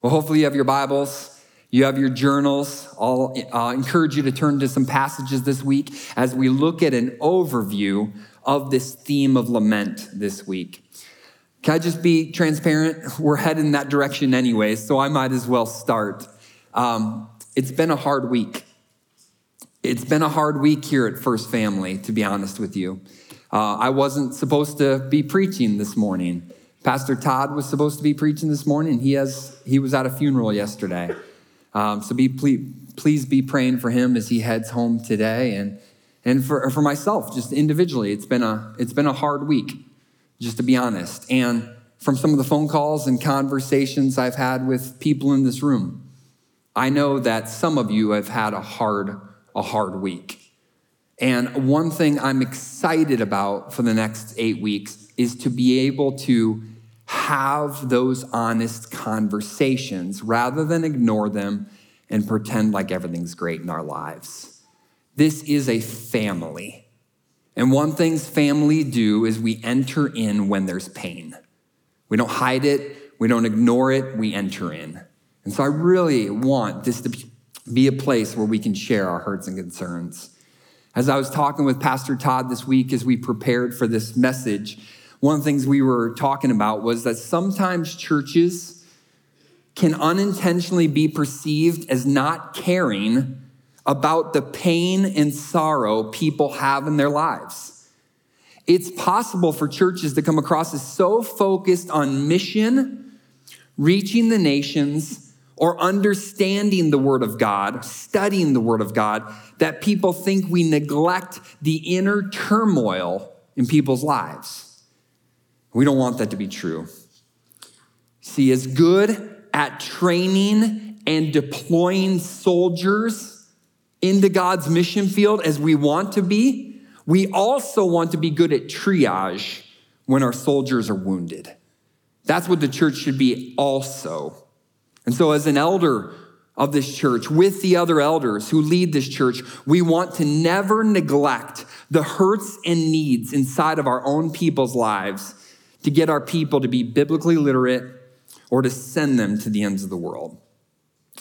Well, hopefully, you have your Bibles, you have your journals. I'll uh, encourage you to turn to some passages this week as we look at an overview of this theme of lament this week. Can I just be transparent? We're heading in that direction anyway, so I might as well start. Um, it's been a hard week. It's been a hard week here at First Family, to be honest with you. Uh, I wasn't supposed to be preaching this morning. Pastor Todd was supposed to be preaching this morning. He has he was at a funeral yesterday, um, so be please, please be praying for him as he heads home today, and and for for myself, just individually, it's been a it's been a hard week, just to be honest. And from some of the phone calls and conversations I've had with people in this room, I know that some of you have had a hard a hard week. And one thing I'm excited about for the next eight weeks is to be able to have those honest conversations rather than ignore them and pretend like everything's great in our lives. This is a family. And one thing's family do is we enter in when there's pain. We don't hide it, we don't ignore it, we enter in. And so I really want this to be a place where we can share our hurts and concerns. As I was talking with Pastor Todd this week as we prepared for this message, one of the things we were talking about was that sometimes churches can unintentionally be perceived as not caring about the pain and sorrow people have in their lives. It's possible for churches to come across as so focused on mission, reaching the nations, or understanding the Word of God, studying the Word of God, that people think we neglect the inner turmoil in people's lives. We don't want that to be true. See, as good at training and deploying soldiers into God's mission field as we want to be, we also want to be good at triage when our soldiers are wounded. That's what the church should be also. And so, as an elder of this church, with the other elders who lead this church, we want to never neglect the hurts and needs inside of our own people's lives to get our people to be biblically literate or to send them to the ends of the world.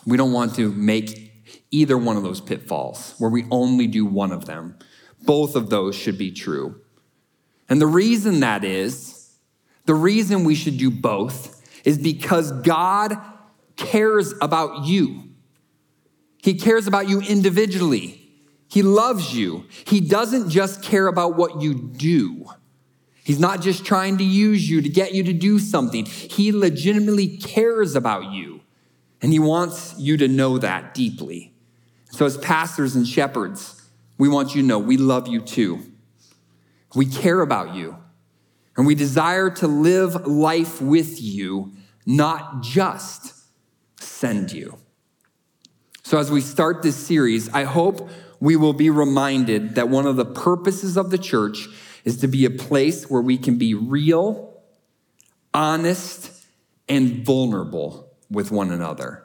We don't want to make either one of those pitfalls where we only do one of them. Both of those should be true. And the reason that is, the reason we should do both is because God cares about you. He cares about you individually. He loves you. He doesn't just care about what you do. He's not just trying to use you to get you to do something. He legitimately cares about you. And he wants you to know that deeply. So, as pastors and shepherds, we want you to know we love you too. We care about you. And we desire to live life with you, not just send you. So, as we start this series, I hope we will be reminded that one of the purposes of the church is to be a place where we can be real, honest, and vulnerable with one another.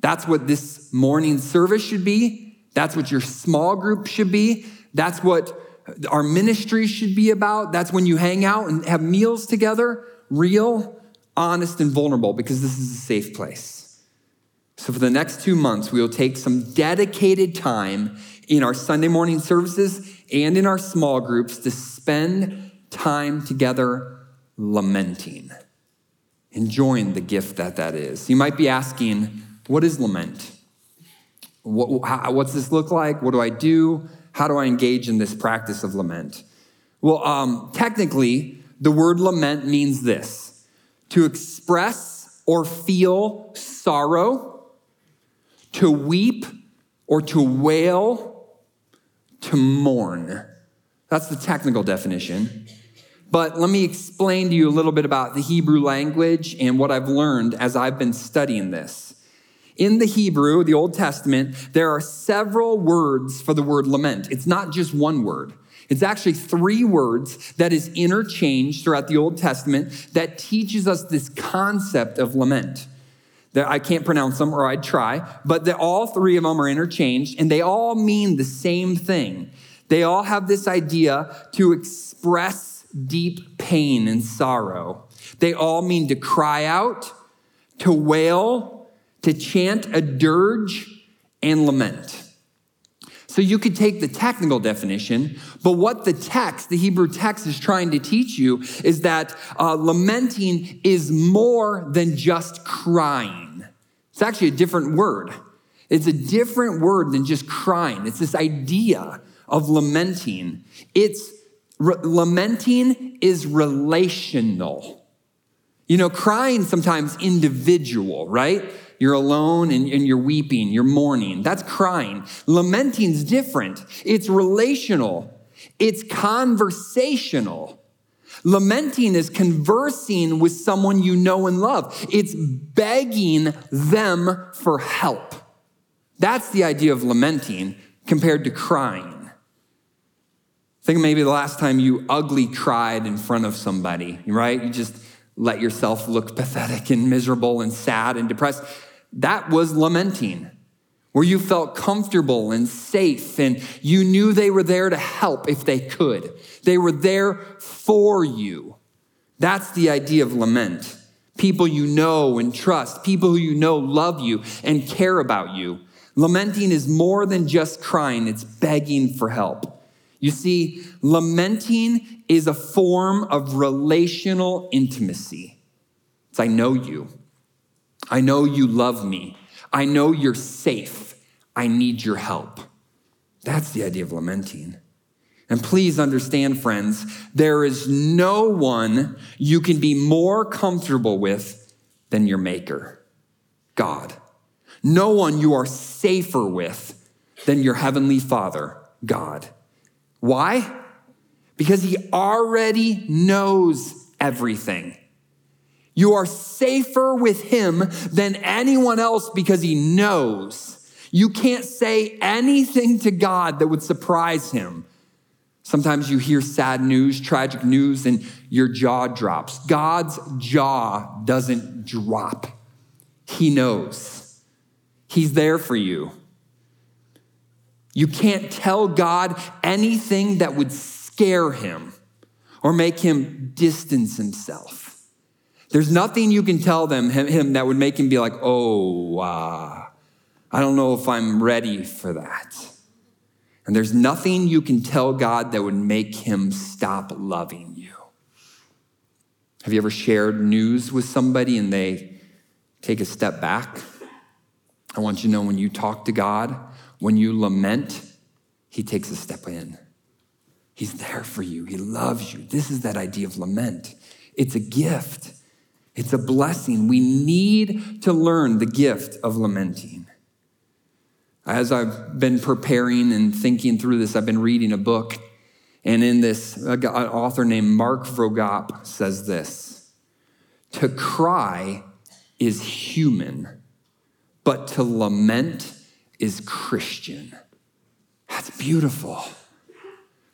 That's what this morning service should be. That's what your small group should be. That's what our ministry should be about. That's when you hang out and have meals together, real, honest, and vulnerable, because this is a safe place. So, for the next two months, we will take some dedicated time in our Sunday morning services and in our small groups to spend time together lamenting, enjoying the gift that that is. You might be asking, what is lament? What, how, what's this look like? What do I do? How do I engage in this practice of lament? Well, um, technically, the word lament means this to express or feel sorrow, to weep or to wail to mourn. That's the technical definition. But let me explain to you a little bit about the Hebrew language and what I've learned as I've been studying this. In the Hebrew, the Old Testament, there are several words for the word lament. It's not just one word. It's actually three words that is interchanged throughout the Old Testament that teaches us this concept of lament that I can't pronounce them or I'd try, but that all three of them are interchanged and they all mean the same thing. They all have this idea to express deep pain and sorrow. They all mean to cry out, to wail, to chant a dirge and lament. So you could take the technical definition, but what the text, the Hebrew text, is trying to teach you is that uh, lamenting is more than just crying. It's actually a different word. It's a different word than just crying. It's this idea of lamenting. It's re- lamenting is relational. You know, crying sometimes individual, right? You're alone and, and, you're weeping, you're mourning. That's crying. Lamenting's different. It's relational. It's conversational. Lamenting is conversing with someone you know and love. It's begging them for help. That's the idea of lamenting compared to crying. Think maybe the last time you ugly cried in front of somebody, right? You just let yourself look pathetic and miserable and sad and depressed. That was lamenting, where you felt comfortable and safe and you knew they were there to help if they could. They were there for you. That's the idea of lament. People you know and trust, people who you know love you and care about you. Lamenting is more than just crying, it's begging for help. You see, lamenting is a form of relational intimacy. It's I know you. I know you love me. I know you're safe. I need your help. That's the idea of lamenting. And please understand, friends, there is no one you can be more comfortable with than your Maker, God. No one you are safer with than your Heavenly Father, God. Why? Because He already knows everything. You are safer with him than anyone else because he knows. You can't say anything to God that would surprise him. Sometimes you hear sad news, tragic news, and your jaw drops. God's jaw doesn't drop. He knows. He's there for you. You can't tell God anything that would scare him or make him distance himself. There's nothing you can tell them him that would make him be like, "Oh, uh, I don't know if I'm ready for that." And there's nothing you can tell God that would make him stop loving you. Have you ever shared news with somebody and they take a step back? I want you to know when you talk to God, when you lament, he takes a step in. He's there for you. He loves you. This is that idea of lament. It's a gift. It's a blessing. We need to learn the gift of lamenting. As I've been preparing and thinking through this, I've been reading a book, and in this, an author named Mark Vroegop says this To cry is human, but to lament is Christian. That's beautiful.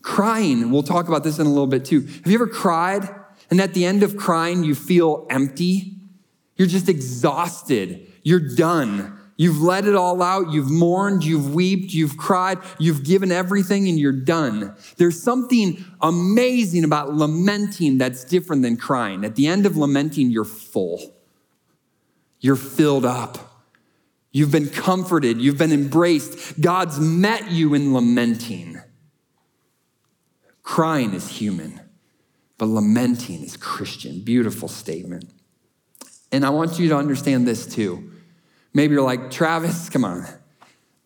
Crying, we'll talk about this in a little bit too. Have you ever cried? And at the end of crying, you feel empty. You're just exhausted. You're done. You've let it all out. You've mourned. You've wept. You've cried. You've given everything and you're done. There's something amazing about lamenting that's different than crying. At the end of lamenting, you're full. You're filled up. You've been comforted. You've been embraced. God's met you in lamenting. Crying is human but lamenting is Christian. Beautiful statement. And I want you to understand this too. Maybe you're like, Travis, come on.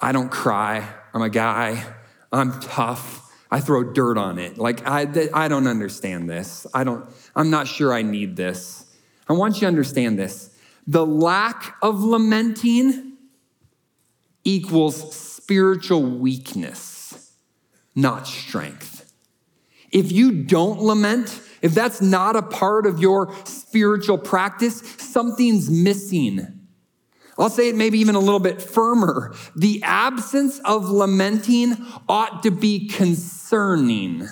I don't cry. I'm a guy. I'm tough. I throw dirt on it. Like, I, I don't understand this. I don't, I'm not sure I need this. I want you to understand this. The lack of lamenting equals spiritual weakness, not strength. If you don't lament, if that's not a part of your spiritual practice, something's missing. I'll say it maybe even a little bit firmer. The absence of lamenting ought to be concerning.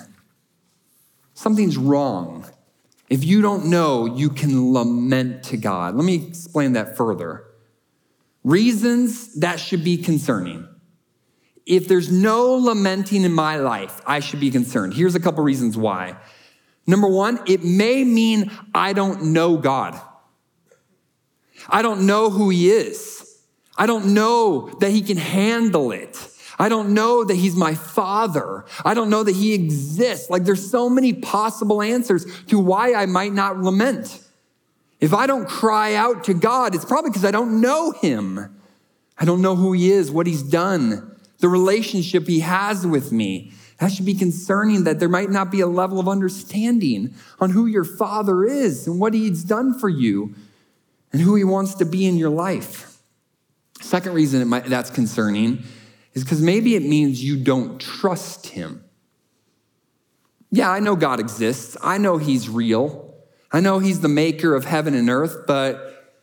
Something's wrong. If you don't know, you can lament to God. Let me explain that further. Reasons that should be concerning if there's no lamenting in my life, I should be concerned. Here's a couple reasons why. Number one, it may mean I don't know God. I don't know who He is. I don't know that he can handle it. I don't know that he's my father. I don't know that he exists. Like there's so many possible answers to why I might not lament. If I don't cry out to God, it's probably because I don't know him. I don't know who he is, what he's done, the relationship he has with me. That should be concerning that there might not be a level of understanding on who your father is and what he's done for you and who he wants to be in your life. Second reason might, that's concerning is because maybe it means you don't trust him. Yeah, I know God exists. I know he's real. I know he's the maker of heaven and earth, but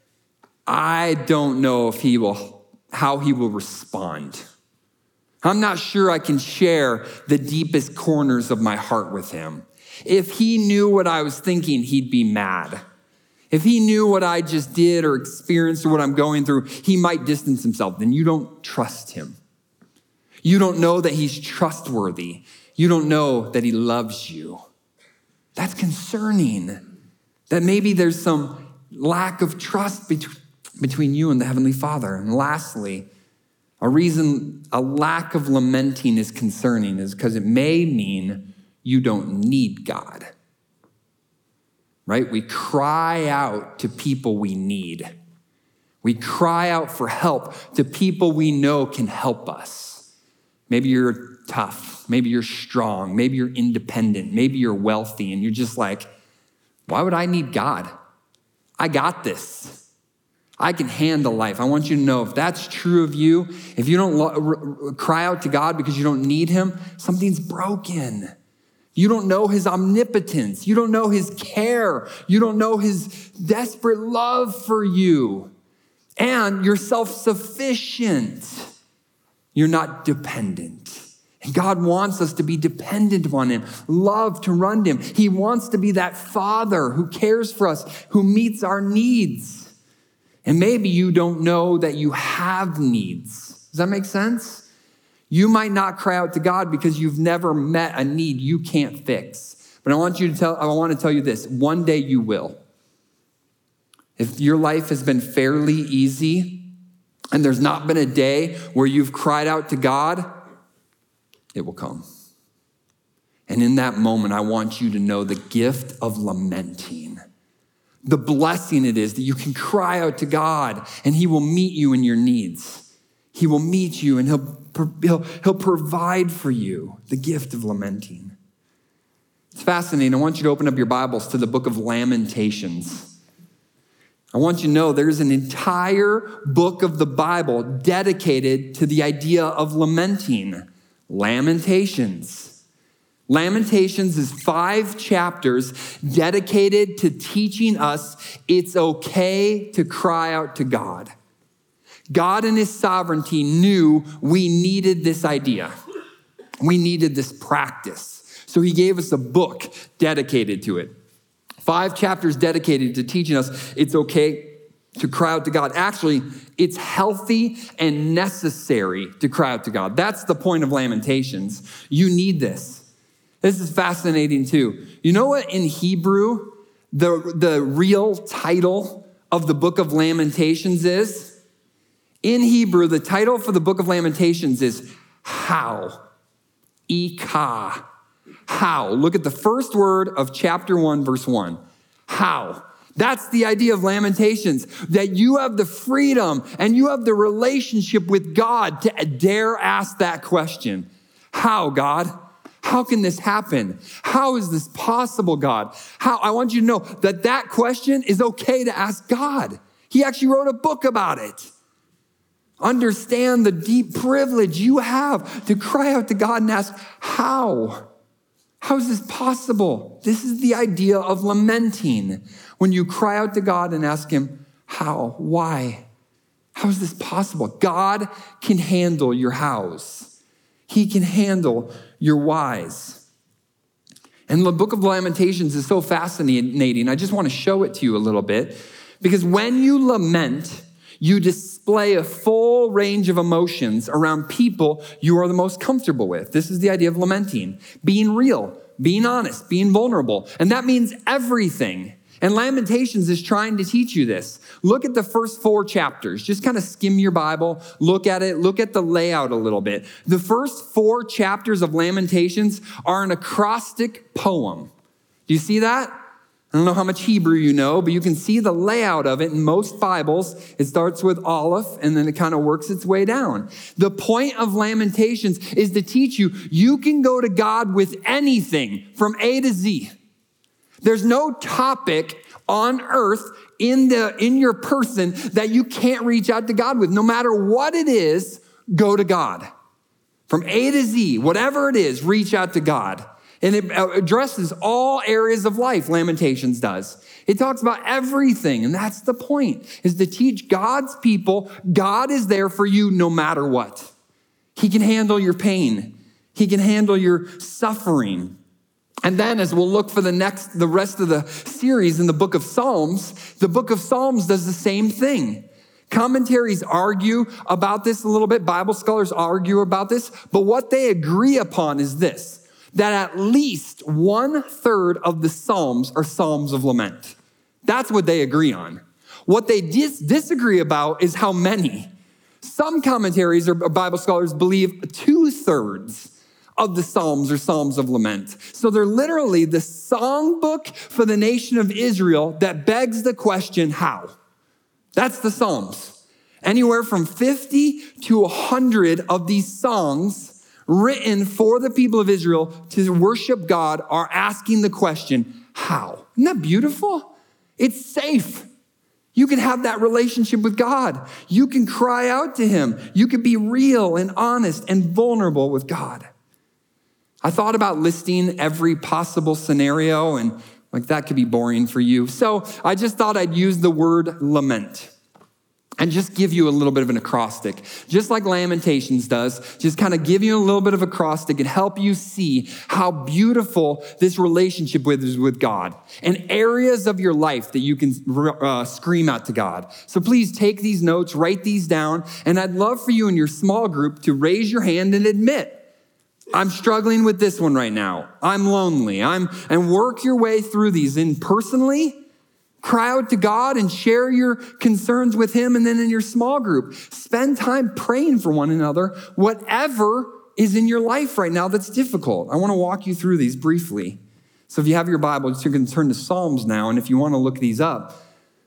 I don't know if he will how he will respond. I'm not sure I can share the deepest corners of my heart with him. If he knew what I was thinking, he'd be mad. If he knew what I just did or experienced or what I'm going through, he might distance himself. Then you don't trust him. You don't know that he's trustworthy. You don't know that he loves you. That's concerning. That maybe there's some lack of trust between you and the Heavenly Father. And lastly, a reason a lack of lamenting is concerning is because it may mean you don't need God. Right? We cry out to people we need. We cry out for help to people we know can help us. Maybe you're tough. Maybe you're strong. Maybe you're independent. Maybe you're wealthy. And you're just like, why would I need God? I got this. I can handle life. I want you to know if that's true of you, if you don't lo- cry out to God because you don't need Him, something's broken. You don't know His omnipotence. You don't know His care. You don't know His desperate love for you. And you're self sufficient. You're not dependent. And God wants us to be dependent on Him, love to run to Him. He wants to be that Father who cares for us, who meets our needs. And maybe you don't know that you have needs. Does that make sense? You might not cry out to God because you've never met a need you can't fix. But I want you to tell I want to tell you this, one day you will. If your life has been fairly easy and there's not been a day where you've cried out to God, it will come. And in that moment, I want you to know the gift of lamenting the blessing it is that you can cry out to God and He will meet you in your needs. He will meet you and He'll, he'll, he'll provide for you the gift of lamenting. It's fascinating. I want you to open up your Bibles to the book of Lamentations. I want you to know there's an entire book of the Bible dedicated to the idea of lamenting. Lamentations. Lamentations is five chapters dedicated to teaching us it's okay to cry out to God. God in his sovereignty knew we needed this idea. We needed this practice. So he gave us a book dedicated to it. Five chapters dedicated to teaching us it's okay to cry out to God. Actually, it's healthy and necessary to cry out to God. That's the point of Lamentations. You need this. This is fascinating too. You know what in Hebrew, the, the real title of the book of Lamentations is? In Hebrew, the title for the book of Lamentations is How. Eka. How. Look at the first word of chapter 1, verse 1. How. That's the idea of Lamentations, that you have the freedom and you have the relationship with God to dare ask that question. How, God? How can this happen? How is this possible, God? How? I want you to know that that question is okay to ask God. He actually wrote a book about it. Understand the deep privilege you have to cry out to God and ask, How? How is this possible? This is the idea of lamenting. When you cry out to God and ask Him, How? Why? How is this possible? God can handle your hows. He can handle your whys. And the book of Lamentations is so fascinating. I just want to show it to you a little bit because when you lament, you display a full range of emotions around people you are the most comfortable with. This is the idea of lamenting being real, being honest, being vulnerable. And that means everything. And Lamentations is trying to teach you this. Look at the first four chapters. Just kind of skim your Bible, look at it, look at the layout a little bit. The first four chapters of Lamentations are an acrostic poem. Do you see that? I don't know how much Hebrew you know, but you can see the layout of it in most Bibles. It starts with Aleph and then it kind of works its way down. The point of Lamentations is to teach you you can go to God with anything from A to Z. There's no topic on earth in the in your person that you can't reach out to God with. No matter what it is, go to God. From A to Z, whatever it is, reach out to God. And it uh, addresses all areas of life, Lamentations does. It talks about everything, and that's the point, is to teach God's people God is there for you no matter what. He can handle your pain. He can handle your suffering. And then as we'll look for the next the rest of the series in the book of Psalms, the book of Psalms does the same thing. Commentaries argue about this a little bit, Bible scholars argue about this, but what they agree upon is this that at least one third of the Psalms are Psalms of lament. That's what they agree on. What they dis- disagree about is how many. Some commentaries or Bible scholars believe two thirds of the Psalms are Psalms of lament. So they're literally the songbook for the nation of Israel that begs the question, how? That's the Psalms. Anywhere from 50 to 100 of these songs written for the people of Israel to worship God are asking the question, how? Isn't that beautiful? It's safe. You can have that relationship with God. You can cry out to Him. You can be real and honest and vulnerable with God. I thought about listing every possible scenario, and like that could be boring for you. So I just thought I'd use the word lament and just give you a little bit of an acrostic, just like Lamentations does, just kind of give you a little bit of acrostic and help you see how beautiful this relationship with is with God and areas of your life that you can uh, scream out to God. So please take these notes, write these down, and I'd love for you in your small group to raise your hand and admit, I'm struggling with this one right now. I'm lonely. I'm, and work your way through these in personally Cry out to God and share your concerns with Him. And then in your small group, spend time praying for one another, whatever is in your life right now that's difficult. I want to walk you through these briefly. So if you have your Bible, you can turn to Psalms now. And if you want to look these up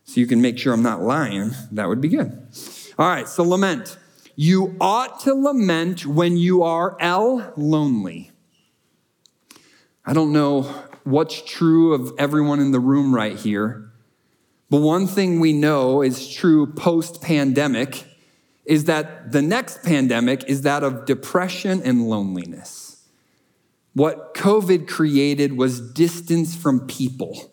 so you can make sure I'm not lying, that would be good. All right, so lament. You ought to lament when you are L, lonely. I don't know what's true of everyone in the room right here. But one thing we know is true post pandemic is that the next pandemic is that of depression and loneliness. What COVID created was distance from people.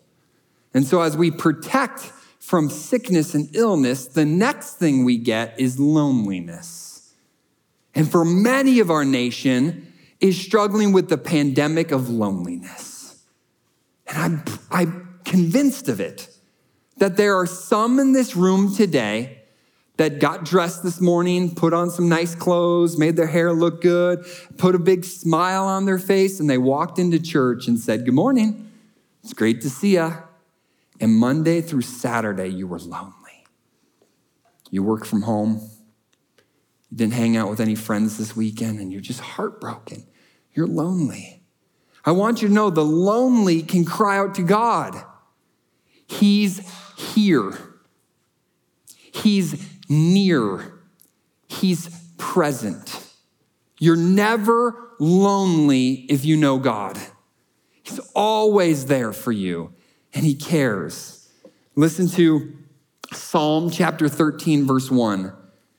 And so, as we protect from sickness and illness, the next thing we get is loneliness. And for many of our nation, is struggling with the pandemic of loneliness. And I'm, I'm convinced of it that there are some in this room today that got dressed this morning, put on some nice clothes, made their hair look good, put a big smile on their face, and they walked into church and said, Good morning. It's great to see you. And Monday through Saturday, you were lonely. You work from home. You didn't hang out with any friends this weekend, and you're just heartbroken. You're lonely. I want you to know the lonely can cry out to God. He's here. He's near. He's present. You're never lonely if you know God. He's always there for you and He cares. Listen to Psalm chapter 13, verse 1. It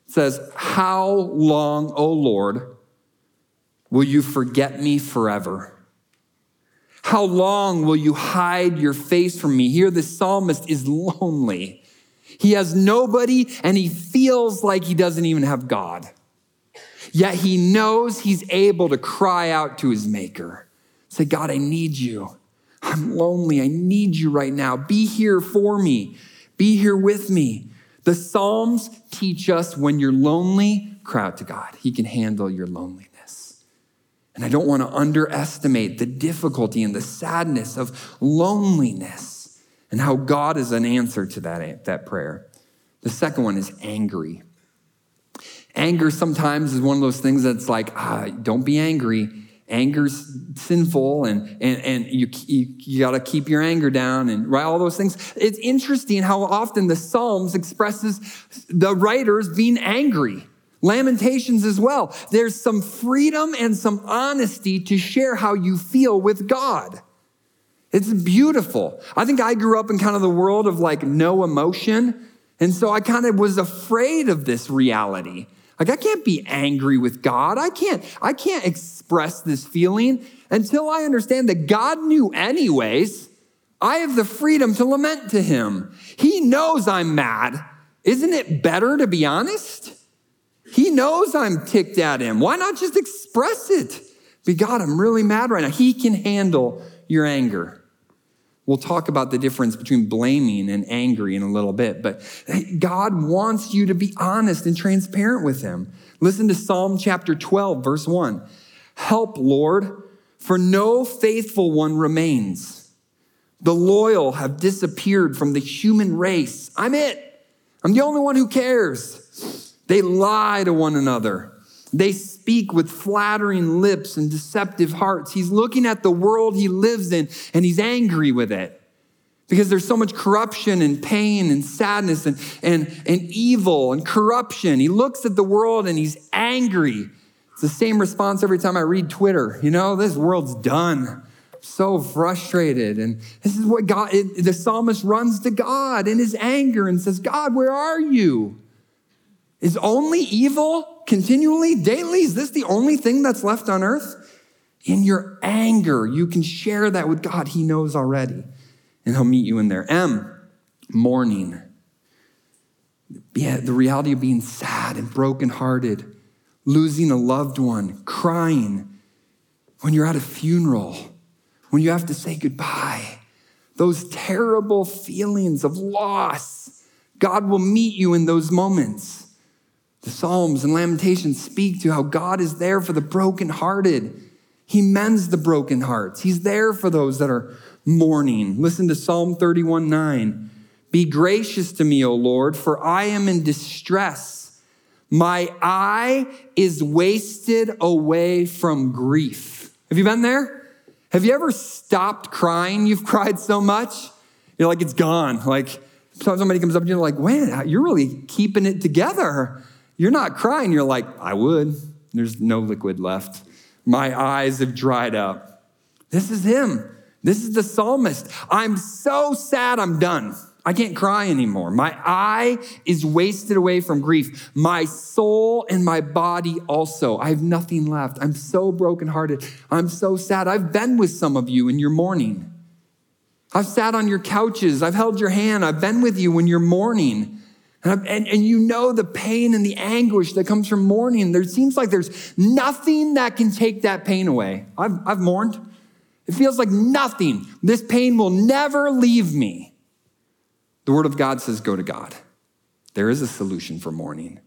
says, How long, O Lord, will you forget me forever? How long will you hide your face from me? Here, the psalmist is lonely. He has nobody and he feels like he doesn't even have God. Yet he knows he's able to cry out to his maker. Say, God, I need you. I'm lonely. I need you right now. Be here for me. Be here with me. The Psalms teach us when you're lonely, cry out to God. He can handle your loneliness. And I don't want to underestimate the difficulty and the sadness of loneliness. and how God is an answer to that, that prayer. The second one is angry. Anger sometimes is one of those things that's like, ah, don't be angry. Anger's sinful, and, and, and you, you, you got to keep your anger down, and right, all those things. It's interesting how often the Psalms expresses the writers being angry. Lamentations as well. There's some freedom and some honesty to share how you feel with God. It's beautiful. I think I grew up in kind of the world of like no emotion. And so I kind of was afraid of this reality. Like I can't be angry with God. I can't I can't express this feeling until I understand that God knew anyways. I have the freedom to lament to him. He knows I'm mad. Isn't it better to be honest? He knows I'm ticked at him. Why not just express it? Be God, I'm really mad right now. He can handle your anger. We'll talk about the difference between blaming and angry in a little bit, but God wants you to be honest and transparent with Him. Listen to Psalm chapter 12, verse 1. Help, Lord, for no faithful one remains. The loyal have disappeared from the human race. I'm it. I'm the only one who cares. They lie to one another. They speak with flattering lips and deceptive hearts. He's looking at the world he lives in and he's angry with it because there's so much corruption and pain and sadness and, and, and evil and corruption. He looks at the world and he's angry. It's the same response every time I read Twitter. You know, this world's done. so frustrated. And this is what God, it, the psalmist runs to God in his anger and says, God, where are you? Is only evil continually, daily? Is this the only thing that's left on earth? In your anger, you can share that with God. He knows already, and He'll meet you in there. M, mourning. Yeah, the reality of being sad and brokenhearted, losing a loved one, crying when you're at a funeral, when you have to say goodbye, those terrible feelings of loss. God will meet you in those moments. The Psalms and Lamentations speak to how God is there for the brokenhearted. He mends the broken hearts. He's there for those that are mourning. Listen to Psalm 31 9. Be gracious to me, O Lord, for I am in distress. My eye is wasted away from grief. Have you been there? Have you ever stopped crying? You've cried so much. You're like, it's gone. Like, somebody comes up and you're like, man, you're really keeping it together. You're not crying. You're like, I would. There's no liquid left. My eyes have dried up. This is him. This is the psalmist. I'm so sad I'm done. I can't cry anymore. My eye is wasted away from grief. My soul and my body also. I have nothing left. I'm so brokenhearted. I'm so sad. I've been with some of you in your mourning. I've sat on your couches. I've held your hand. I've been with you when you're mourning. And, and, and, you know the pain and the anguish that comes from mourning. There seems like there's nothing that can take that pain away. I've, I've mourned. It feels like nothing. This pain will never leave me. The Word of God says, go to God. There is a solution for mourning.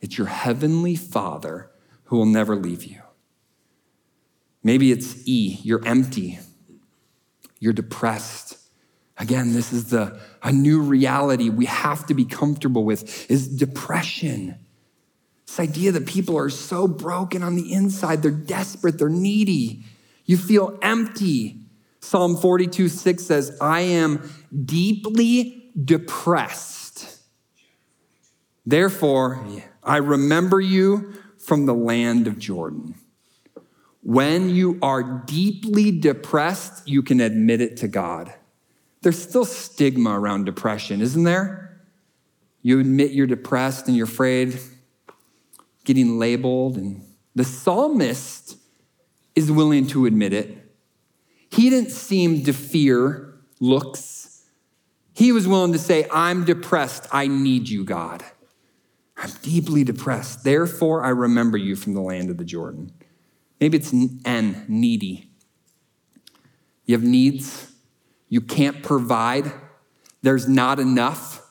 It's your heavenly Father who will never leave you. Maybe it's E, you're empty, you're depressed, Again, this is the a new reality we have to be comfortable with is depression. This idea that people are so broken on the inside, they're desperate, they're needy. You feel empty. Psalm 42 6 says, I am deeply depressed. Therefore, I remember you from the land of Jordan. When you are deeply depressed, you can admit it to God there's still stigma around depression, isn't there? You admit you're depressed and you're afraid getting labeled. And the psalmist is willing to admit it. He didn't seem to fear looks. He was willing to say, I'm depressed. I need you, God. I'm deeply depressed. Therefore, I remember you from the land of the Jordan. Maybe it's N, needy. You have needs you can't provide, there's not enough,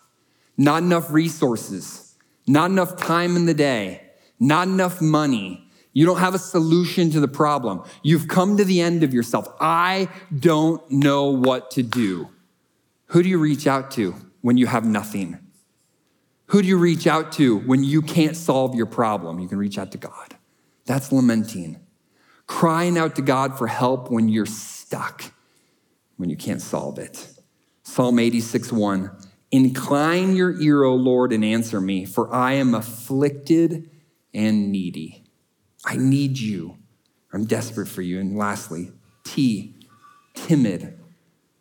not enough resources, not enough time in the day, not enough money. You don't have a solution to the problem. You've come to the end of yourself. I don't know what to do. Who do you reach out to when you have nothing? Who do you reach out to when you can't solve your problem? You can reach out to God. That's lamenting. Crying out to God for help when you're stuck, when you can't solve it. Psalm 86 1 Incline your ear, O Lord, and answer me, for I am afflicted and needy. I need you. I'm desperate for you. And lastly, T, timid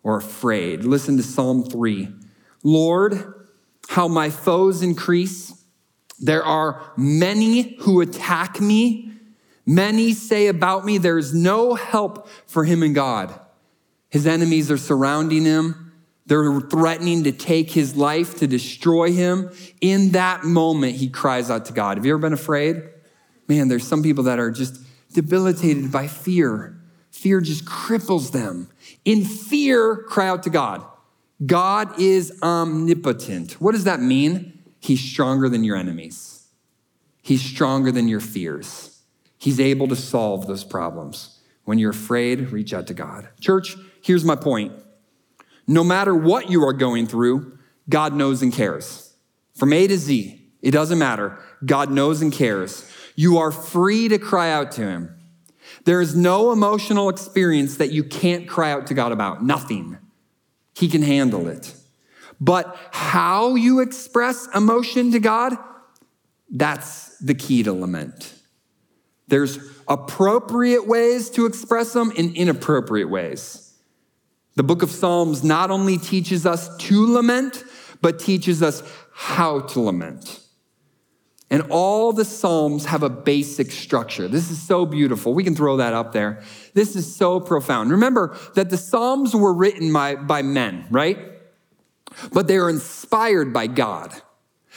or afraid. Listen to Psalm 3. Lord, how my foes increase. There are many who attack me. Many say about me, there's no help for him in God. His enemies are surrounding him. They're threatening to take his life, to destroy him. In that moment, he cries out to God. Have you ever been afraid? Man, there's some people that are just debilitated by fear. Fear just cripples them. In fear, cry out to God. God is omnipotent. What does that mean? He's stronger than your enemies, He's stronger than your fears. He's able to solve those problems. When you're afraid, reach out to God. Church, here's my point no matter what you are going through, God knows and cares. From A to Z, it doesn't matter. God knows and cares. You are free to cry out to Him. There is no emotional experience that you can't cry out to God about. Nothing. He can handle it. But how you express emotion to God, that's the key to lament. There's appropriate ways to express them and inappropriate ways. The book of Psalms not only teaches us to lament, but teaches us how to lament. And all the Psalms have a basic structure. This is so beautiful. We can throw that up there. This is so profound. Remember that the Psalms were written by, by men, right? But they are inspired by God.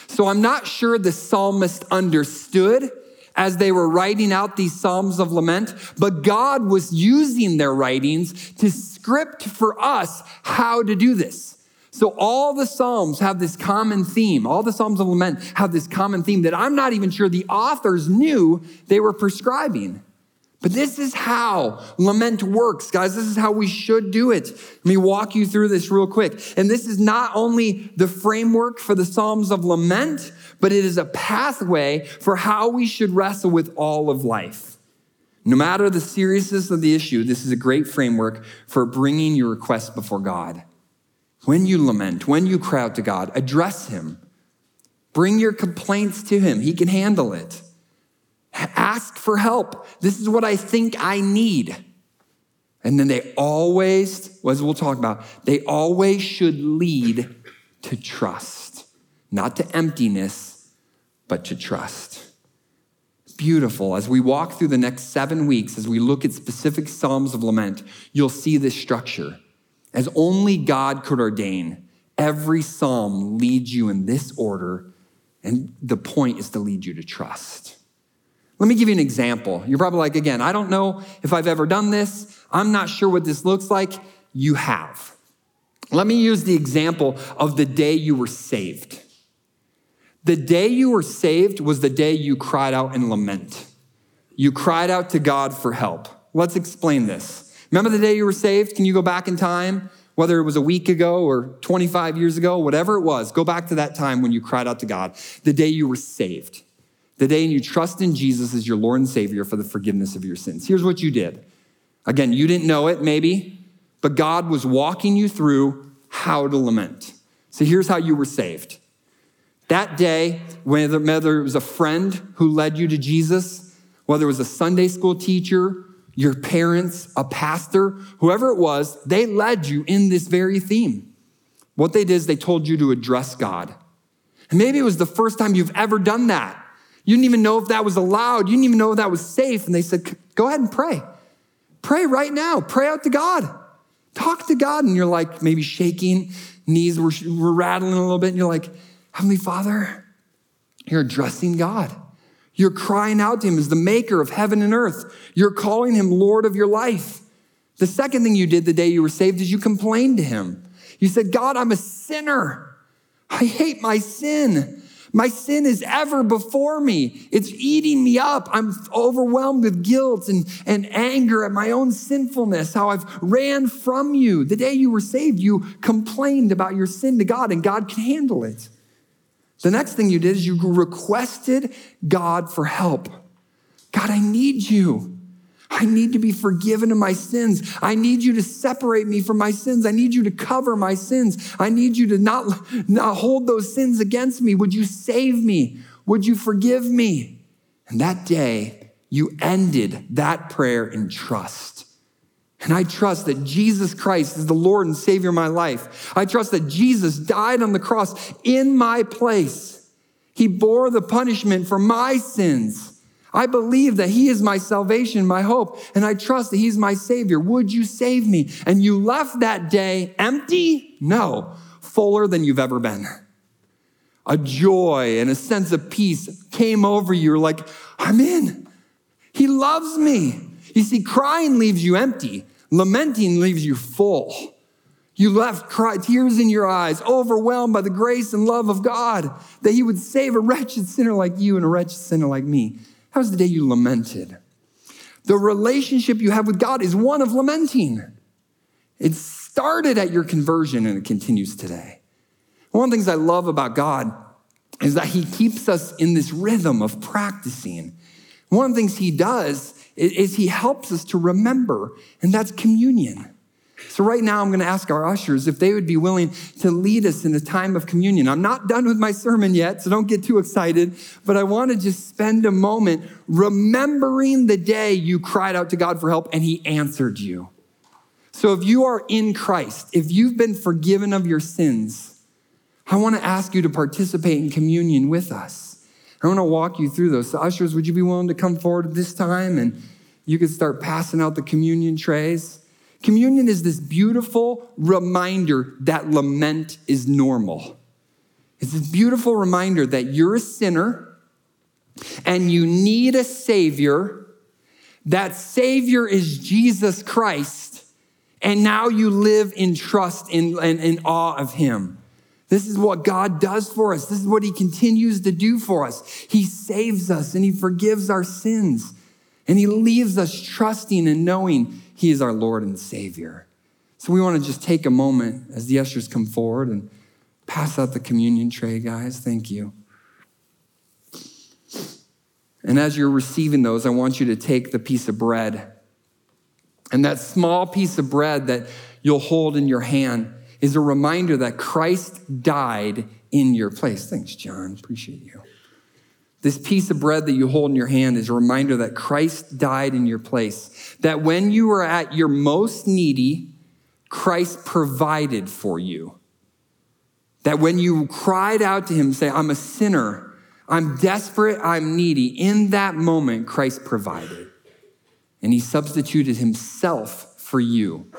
So I'm not sure the psalmist understood as they were writing out these Psalms of lament, but God was using their writings to script for us how to do this. So all the Psalms have this common theme. All the Psalms of lament have this common theme that I'm not even sure the authors knew they were prescribing. But this is how lament works, guys. This is how we should do it. Let me walk you through this real quick. And this is not only the framework for the Psalms of lament, but it is a pathway for how we should wrestle with all of life. No matter the seriousness of the issue, this is a great framework for bringing your request before God. When you lament, when you cry out to God, address Him. Bring your complaints to Him. He can handle it. Ask for help. This is what I think I need. And then they always, as we'll talk about, they always should lead to trust, not to emptiness, but to trust beautiful. As we walk through the next seven weeks, as we look at specific Psalms of lament, you'll see this structure. As only God could ordain, every psalm leads you in this order, and the point is to lead you to trust. Let me give you an example. You're probably like, again, I don't know if I've ever done this. I'm not sure what this looks like. You have. Let me use the example of the day you were saved. The day you were saved was the day you cried out in lament. You cried out to God for help. Let's explain this. Remember the day you were saved? Can you go back in time? Whether it was a week ago or 25 years ago, whatever it was, go back to that time when you cried out to God, the day you were saved, the day you trust in Jesus as your Lord and Savior for the forgiveness of your sins. Here's what you did. Again, you didn't know it, maybe, but God was walking you through how to lament. So here's how you were saved. That day, whether, whether it was a friend who led you to Jesus, whether it was a Sunday school teacher, your parents, a pastor, whoever it was, they led you in this very theme. What they did is they told you to address God. And maybe it was the first time you've ever done that. You didn't even know if that was allowed. You didn't even know if that was safe. And they said, go ahead and pray. Pray right now. Pray out to God. Talk to God. And you're like maybe shaking, knees were, were rattling a little bit. And you're like, Heavenly Father, you're addressing God. You're crying out to Him as the maker of heaven and earth. You're calling Him Lord of your life. The second thing you did the day you were saved is you complained to Him. You said, God, I'm a sinner. I hate my sin. My sin is ever before me. It's eating me up. I'm overwhelmed with guilt and, and anger at my own sinfulness, how I've ran from you. The day you were saved, you complained about your sin to God, and God can handle it. The next thing you did is you requested God for help. God, I need you. I need to be forgiven of my sins. I need you to separate me from my sins. I need you to cover my sins. I need you to not, not hold those sins against me. Would you save me? Would you forgive me? And that day, you ended that prayer in trust. And I trust that Jesus Christ is the Lord and Savior of my life. I trust that Jesus died on the cross in my place. He bore the punishment for my sins. I believe that He is my salvation, my hope, and I trust that He's my Savior. Would you save me? And you left that day empty? No, fuller than you've ever been. A joy and a sense of peace came over you. You're like, I'm in. He loves me. You see, crying leaves you empty, lamenting leaves you full. You left cry, tears in your eyes, overwhelmed by the grace and love of God, that He would save a wretched sinner like you and a wretched sinner like me. How was the day you lamented? The relationship you have with God is one of lamenting. It started at your conversion and it continues today. One of the things I love about God is that He keeps us in this rhythm of practicing. One of the things He does is He helps us to remember, and that's communion. So, right now, I'm going to ask our ushers if they would be willing to lead us in a time of communion. I'm not done with my sermon yet, so don't get too excited, but I want to just spend a moment remembering the day you cried out to God for help and He answered you. So, if you are in Christ, if you've been forgiven of your sins, I want to ask you to participate in communion with us. I want to walk you through those. So, ushers, would you be willing to come forward at this time and you could start passing out the communion trays? Communion is this beautiful reminder that lament is normal. It's this beautiful reminder that you're a sinner and you need a Savior. That Savior is Jesus Christ. And now you live in trust and in, in, in awe of Him. This is what God does for us. This is what He continues to do for us. He saves us and He forgives our sins. And He leaves us trusting and knowing he is our Lord and Savior. So we want to just take a moment as the ushers come forward and pass out the communion tray, guys. Thank you. And as you're receiving those, I want you to take the piece of bread. And that small piece of bread that you'll hold in your hand is a reminder that Christ died in your place. Thanks, John. Appreciate you. This piece of bread that you hold in your hand is a reminder that Christ died in your place. That when you were at your most needy, Christ provided for you. That when you cried out to him, say, I'm a sinner, I'm desperate, I'm needy, in that moment, Christ provided. And he substituted himself for you.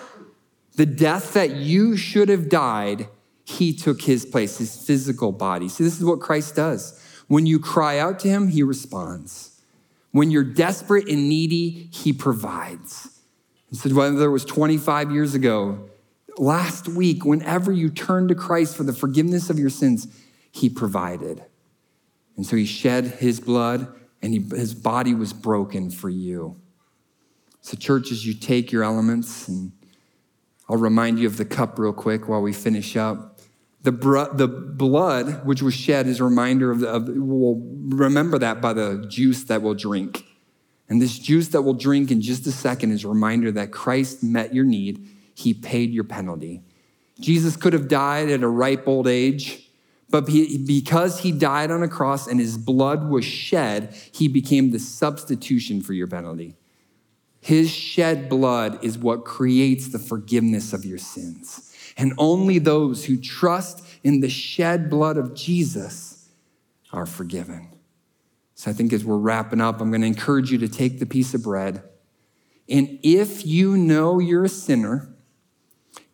The death that you should have died, he took his place, his physical body. See, this is what Christ does. When you cry out to him, he responds. When you're desperate and needy, he provides. And so, whether it was 25 years ago, last week, whenever you turned to Christ for the forgiveness of your sins, he provided. And so he shed his blood and he, his body was broken for you. So, church, as you take your elements, and I'll remind you of the cup real quick while we finish up. The, br- the blood which was shed is a reminder of, the, of, we'll remember that by the juice that we'll drink. And this juice that we'll drink in just a second is a reminder that Christ met your need. He paid your penalty. Jesus could have died at a ripe old age, but because he died on a cross and his blood was shed, he became the substitution for your penalty. His shed blood is what creates the forgiveness of your sins. And only those who trust in the shed blood of Jesus are forgiven. So I think as we're wrapping up, I'm going to encourage you to take the piece of bread. And if you know you're a sinner,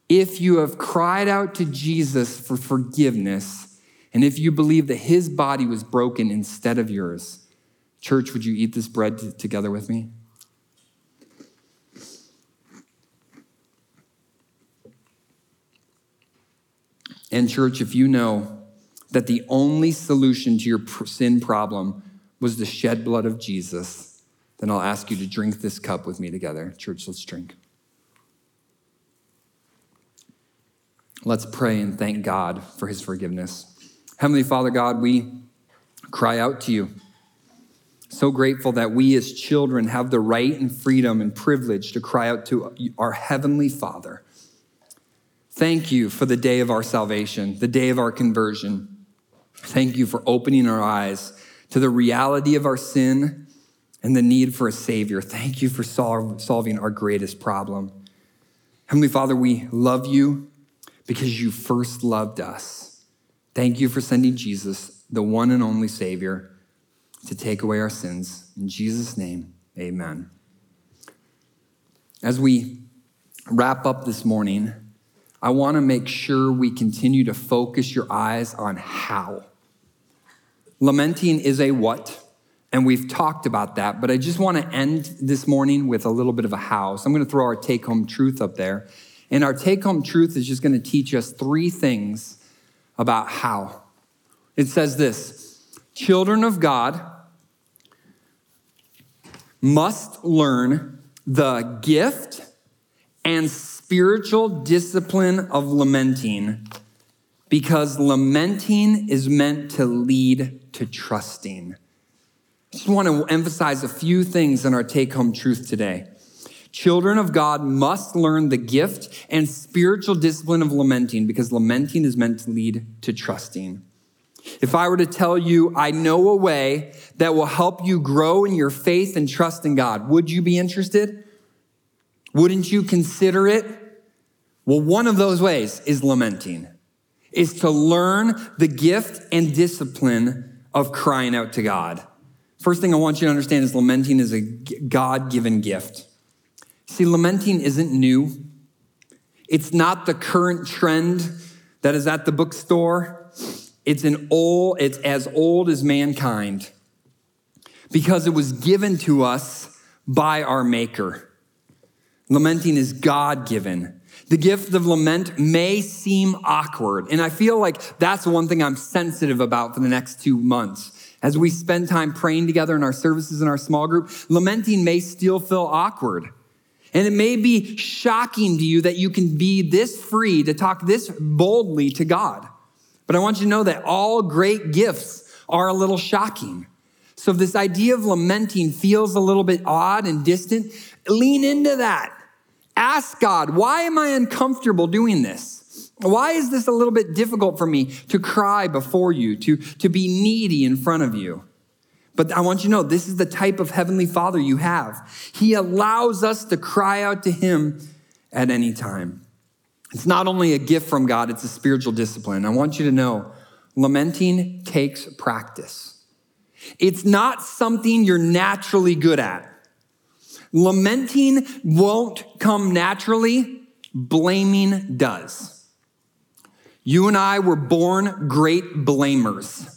if you have cried out to Jesus for forgiveness, and if you believe that his body was broken instead of yours, church, would you eat this bread t- together with me? And, church, if you know that the only solution to your sin problem was the shed blood of Jesus, then I'll ask you to drink this cup with me together. Church, let's drink. Let's pray and thank God for his forgiveness. Heavenly Father God, we cry out to you. So grateful that we as children have the right and freedom and privilege to cry out to our Heavenly Father. Thank you for the day of our salvation, the day of our conversion. Thank you for opening our eyes to the reality of our sin and the need for a Savior. Thank you for sol- solving our greatest problem. Heavenly Father, we love you because you first loved us. Thank you for sending Jesus, the one and only Savior, to take away our sins. In Jesus' name, amen. As we wrap up this morning, I want to make sure we continue to focus your eyes on how. Lamenting is a what, and we've talked about that, but I just want to end this morning with a little bit of a how. So I'm going to throw our take home truth up there. And our take home truth is just going to teach us three things about how. It says this Children of God must learn the gift and spiritual discipline of lamenting because lamenting is meant to lead to trusting. I just want to emphasize a few things in our take home truth today. Children of God must learn the gift and spiritual discipline of lamenting because lamenting is meant to lead to trusting. If I were to tell you, I know a way that will help you grow in your faith and trust in God, would you be interested? Wouldn't you consider it? Well, one of those ways is lamenting, is to learn the gift and discipline of crying out to God. First thing I want you to understand is lamenting is a God given gift. See, lamenting isn't new. It's not the current trend that is at the bookstore. It's an old, it's as old as mankind because it was given to us by our maker. Lamenting is God given. The gift of lament may seem awkward. And I feel like that's one thing I'm sensitive about for the next two months. As we spend time praying together in our services in our small group, lamenting may still feel awkward. And it may be shocking to you that you can be this free to talk this boldly to God. But I want you to know that all great gifts are a little shocking. So if this idea of lamenting feels a little bit odd and distant, lean into that. Ask God, why am I uncomfortable doing this? Why is this a little bit difficult for me to cry before you, to, to be needy in front of you? But I want you to know this is the type of Heavenly Father you have. He allows us to cry out to Him at any time. It's not only a gift from God, it's a spiritual discipline. I want you to know lamenting takes practice. It's not something you're naturally good at. Lamenting won't come naturally, blaming does. You and I were born great blamers.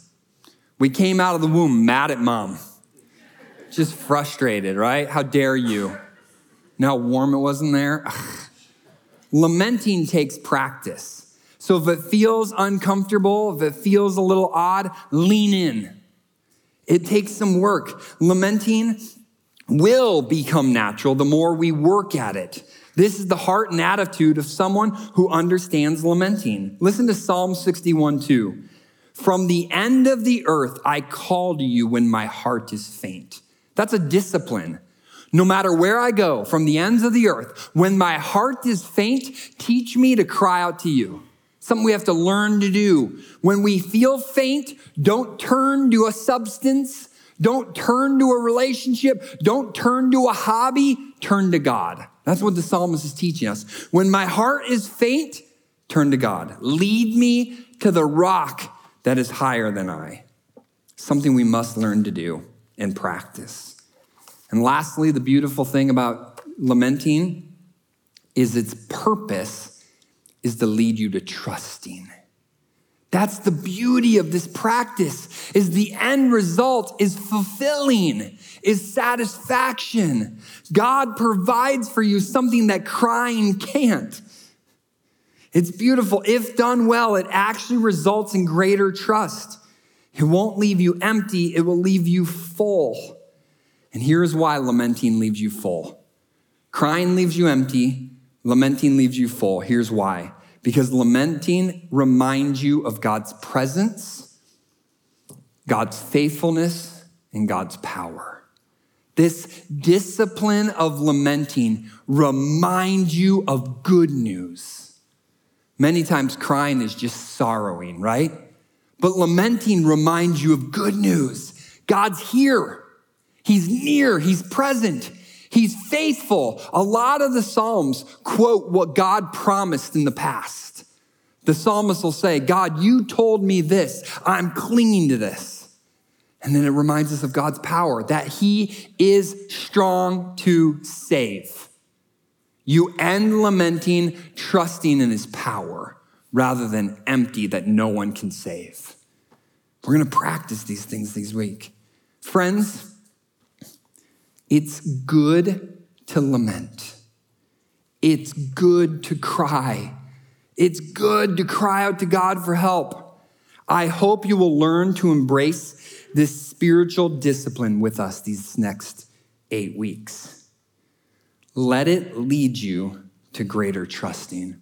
We came out of the womb mad at mom, just frustrated, right? How dare you? Know how warm it was in there? Ugh. Lamenting takes practice. So if it feels uncomfortable, if it feels a little odd, lean in. It takes some work. Lamenting will become natural the more we work at it. This is the heart and attitude of someone who understands lamenting. Listen to Psalm 61 2. From the end of the earth, I call to you when my heart is faint. That's a discipline. No matter where I go, from the ends of the earth, when my heart is faint, teach me to cry out to you. Something we have to learn to do. When we feel faint, don't turn to a substance. Don't turn to a relationship. Don't turn to a hobby. Turn to God. That's what the psalmist is teaching us. When my heart is faint, turn to God. Lead me to the rock that is higher than I. Something we must learn to do and practice. And lastly, the beautiful thing about lamenting is its purpose is to lead you to trusting. That's the beauty of this practice is the end result is fulfilling, is satisfaction. God provides for you something that crying can't. It's beautiful. If done well, it actually results in greater trust. It won't leave you empty, it will leave you full. And here's why lamenting leaves you full. Crying leaves you empty, lamenting leaves you full. Here's why. Because lamenting reminds you of God's presence, God's faithfulness, and God's power. This discipline of lamenting reminds you of good news. Many times crying is just sorrowing, right? But lamenting reminds you of good news. God's here. He's near. He's present. He's faithful. A lot of the Psalms quote what God promised in the past. The psalmist will say, God, you told me this. I'm clinging to this. And then it reminds us of God's power, that He is strong to save. You end lamenting, trusting in His power, rather than empty that no one can save. We're going to practice these things this week. Friends, it's good to lament. It's good to cry. It's good to cry out to God for help. I hope you will learn to embrace this spiritual discipline with us these next eight weeks. Let it lead you to greater trusting.